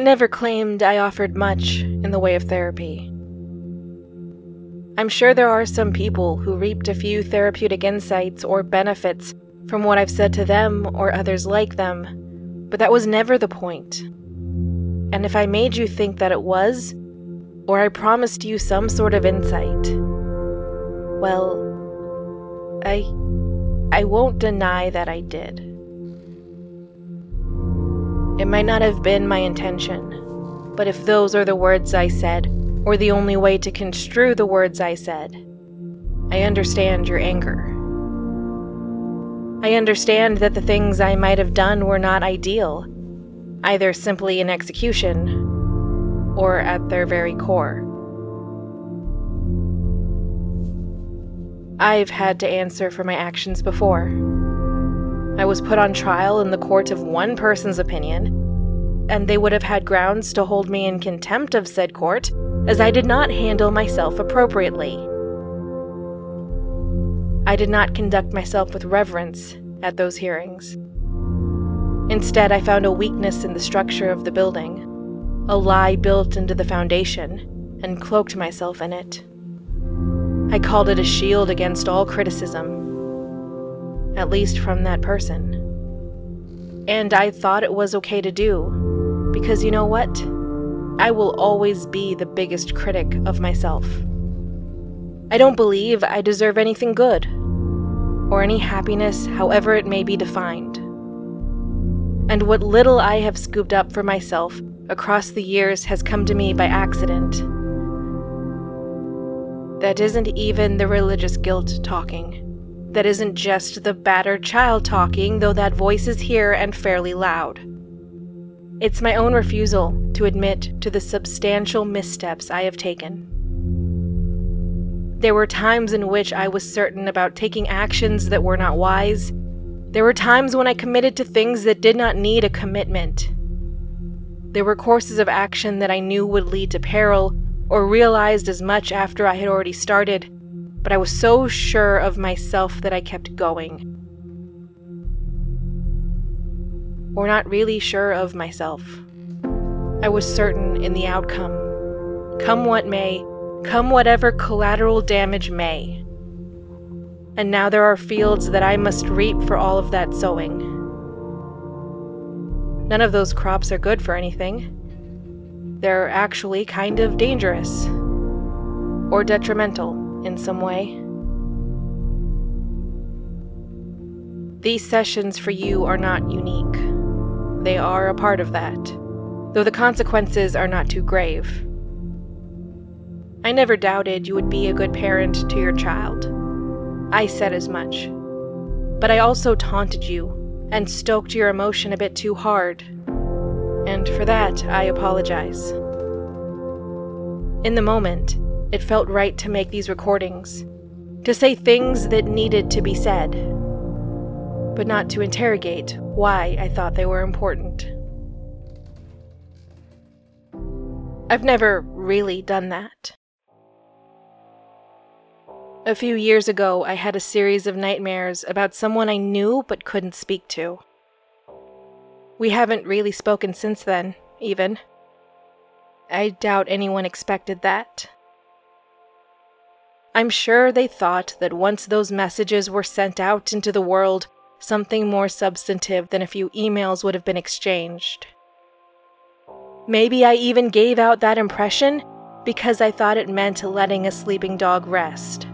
I never claimed I offered much in the way of therapy. I'm sure there are some people who reaped a few therapeutic insights or benefits from what I've said to them or others like them, but that was never the point. And if I made you think that it was, or I promised you some sort of insight, well, I. I won't deny that I did. It might not have been my intention, but if those are the words I said, or the only way to construe the words I said, I understand your anger. I understand that the things I might have done were not ideal, either simply in execution or at their very core. I've had to answer for my actions before. I was put on trial in the court of one person's opinion, and they would have had grounds to hold me in contempt of said court, as I did not handle myself appropriately. I did not conduct myself with reverence at those hearings. Instead, I found a weakness in the structure of the building, a lie built into the foundation, and cloaked myself in it. I called it a shield against all criticism, at least from that person. And I thought it was okay to do, because you know what? I will always be the biggest critic of myself. I don't believe I deserve anything good, or any happiness, however it may be defined. And what little I have scooped up for myself across the years has come to me by accident. That isn't even the religious guilt talking. That isn't just the battered child talking, though that voice is here and fairly loud. It's my own refusal to admit to the substantial missteps I have taken. There were times in which I was certain about taking actions that were not wise. There were times when I committed to things that did not need a commitment. There were courses of action that I knew would lead to peril, or realized as much after I had already started, but I was so sure of myself that I kept going. Or not really sure of myself. I was certain in the outcome. Come what may, come whatever collateral damage may. And now there are fields that I must reap for all of that sowing. None of those crops are good for anything. They're actually kind of dangerous. Or detrimental in some way. These sessions for you are not unique. They are a part of that, though the consequences are not too grave. I never doubted you would be a good parent to your child. I said as much. But I also taunted you and stoked your emotion a bit too hard. And for that, I apologize. In the moment, it felt right to make these recordings, to say things that needed to be said, but not to interrogate why I thought they were important. I've never really done that. A few years ago, I had a series of nightmares about someone I knew but couldn't speak to. We haven't really spoken since then, even. I doubt anyone expected that. I'm sure they thought that once those messages were sent out into the world, something more substantive than a few emails would have been exchanged. Maybe I even gave out that impression because I thought it meant letting a sleeping dog rest.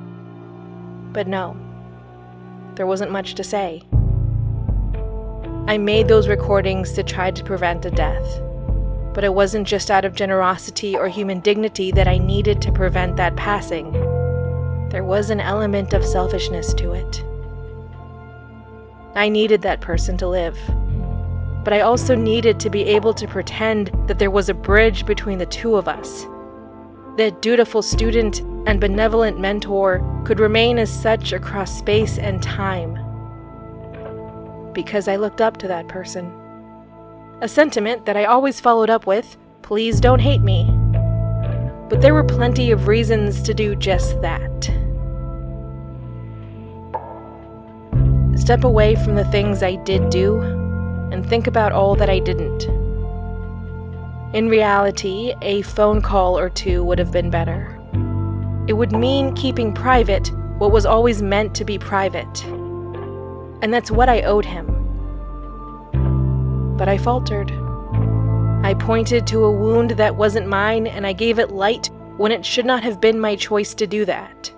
But no, there wasn't much to say. I made those recordings to try to prevent a death. But it wasn't just out of generosity or human dignity that I needed to prevent that passing. There was an element of selfishness to it. I needed that person to live. But I also needed to be able to pretend that there was a bridge between the two of us. That dutiful student and benevolent mentor could remain as such across space and time. Because I looked up to that person. A sentiment that I always followed up with please don't hate me. But there were plenty of reasons to do just that. Step away from the things I did do and think about all that I didn't. In reality, a phone call or two would have been better. It would mean keeping private what was always meant to be private. And that's what I owed him. But I faltered. I pointed to a wound that wasn't mine and I gave it light when it should not have been my choice to do that.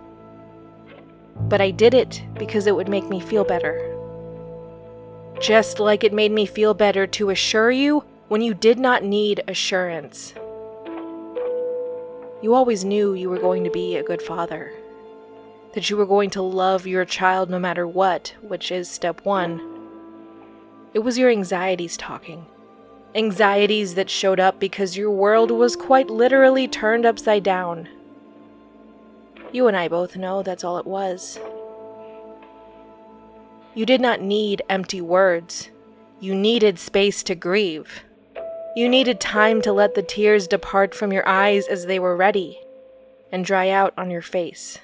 But I did it because it would make me feel better. Just like it made me feel better to assure you when you did not need assurance. You always knew you were going to be a good father, that you were going to love your child no matter what, which is step one. It was your anxieties talking. Anxieties that showed up because your world was quite literally turned upside down. You and I both know that's all it was. You did not need empty words. You needed space to grieve. You needed time to let the tears depart from your eyes as they were ready and dry out on your face.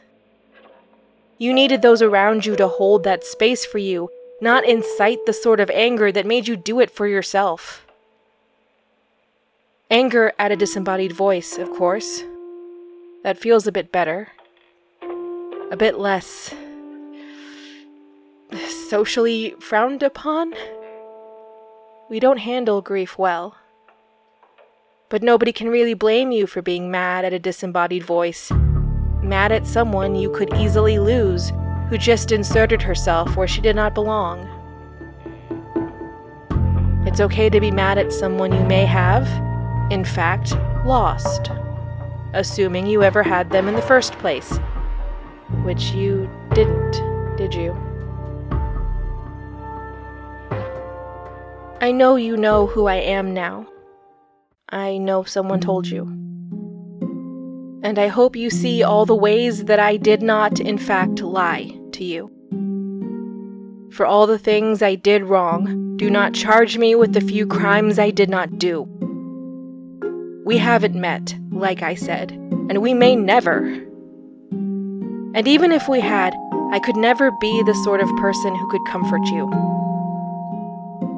You needed those around you to hold that space for you, not incite the sort of anger that made you do it for yourself. Anger at a disembodied voice, of course. That feels a bit better. A bit less socially frowned upon. We don't handle grief well. But nobody can really blame you for being mad at a disembodied voice. Mad at someone you could easily lose, who just inserted herself where she did not belong. It's okay to be mad at someone you may have, in fact, lost, assuming you ever had them in the first place. Which you didn't, did you? I know you know who I am now. I know someone told you. And I hope you see all the ways that I did not, in fact, lie to you. For all the things I did wrong, do not charge me with the few crimes I did not do. We haven't met, like I said, and we may never. And even if we had, I could never be the sort of person who could comfort you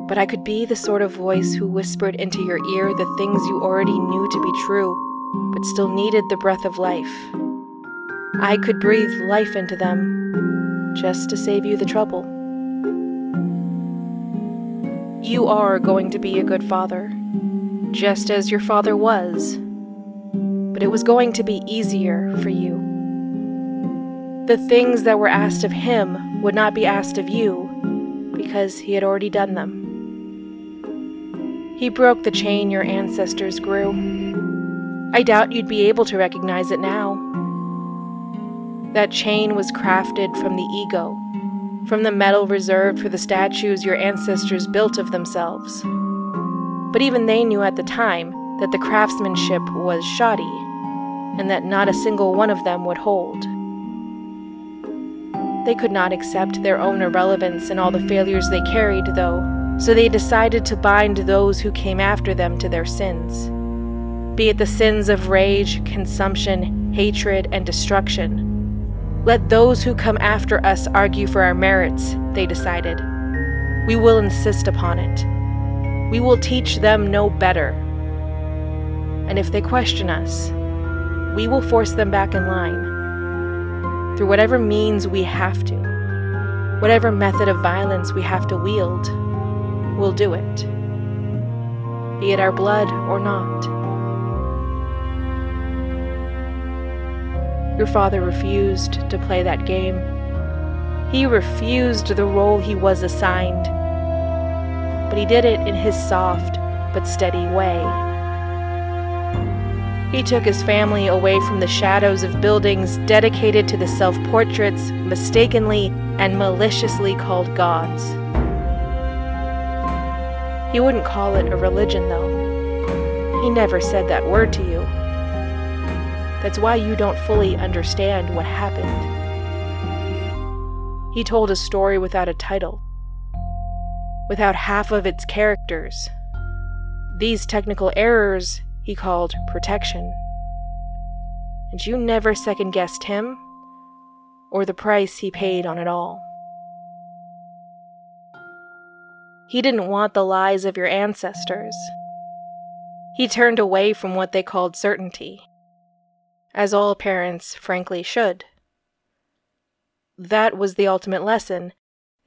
but I could be the sort of voice who whispered into your ear the things you already knew to be true, but still needed the breath of life. I could breathe life into them just to save you the trouble. You are going to be a good father, just as your father was, but it was going to be easier for you. The things that were asked of him would not be asked of you because he had already done them. He broke the chain your ancestors grew. I doubt you'd be able to recognize it now. That chain was crafted from the ego, from the metal reserved for the statues your ancestors built of themselves. But even they knew at the time that the craftsmanship was shoddy, and that not a single one of them would hold. They could not accept their own irrelevance and all the failures they carried, though, so they decided to bind those who came after them to their sins, be it the sins of rage, consumption, hatred, and destruction. Let those who come after us argue for our merits, they decided. We will insist upon it. We will teach them no better. And if they question us, we will force them back in line. Through whatever means we have to, whatever method of violence we have to wield we'll do it, be it our blood or not. Your father refused to play that game. He refused the role he was assigned, but he did it in his soft but steady way. He took his family away from the shadows of buildings dedicated to the self portraits mistakenly and maliciously called gods. He wouldn't call it a religion, though. He never said that word to you. That's why you don't fully understand what happened. He told a story without a title, without half of its characters. These technical errors he called protection. And you never second guessed him or the price he paid on it all. He didn't want the lies of your ancestors. He turned away from what they called certainty, as all parents frankly should. That was the ultimate lesson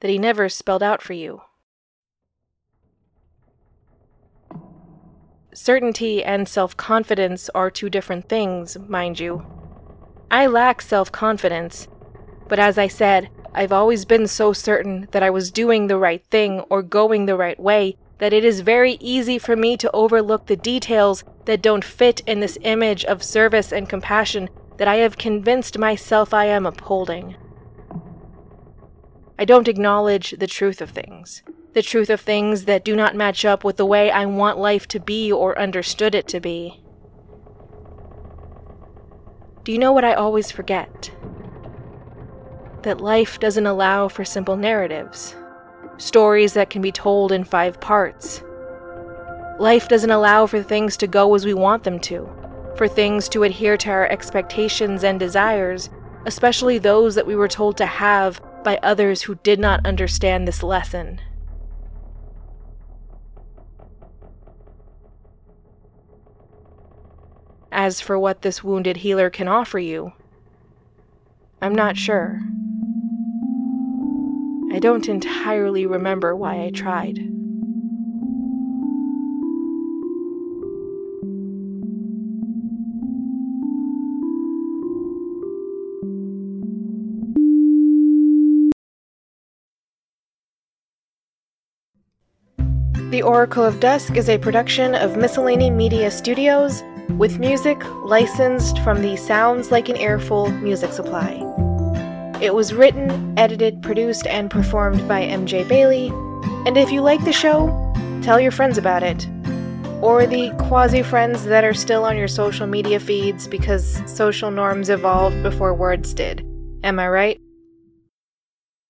that he never spelled out for you. Certainty and self confidence are two different things, mind you. I lack self confidence, but as I said, I've always been so certain that I was doing the right thing or going the right way that it is very easy for me to overlook the details that don't fit in this image of service and compassion that I have convinced myself I am upholding. I don't acknowledge the truth of things the truth of things that do not match up with the way I want life to be or understood it to be. Do you know what I always forget? That life doesn't allow for simple narratives, stories that can be told in five parts. Life doesn't allow for things to go as we want them to, for things to adhere to our expectations and desires, especially those that we were told to have by others who did not understand this lesson. As for what this wounded healer can offer you, I'm not sure. I don't entirely remember why I tried. The Oracle of Dusk is a production of Miscellany Media Studios with music licensed from the Sounds Like an Earful music supply. It was written, edited, produced, and performed by MJ Bailey. And if you like the show, tell your friends about it. Or the quasi friends that are still on your social media feeds because social norms evolved before words did. Am I right?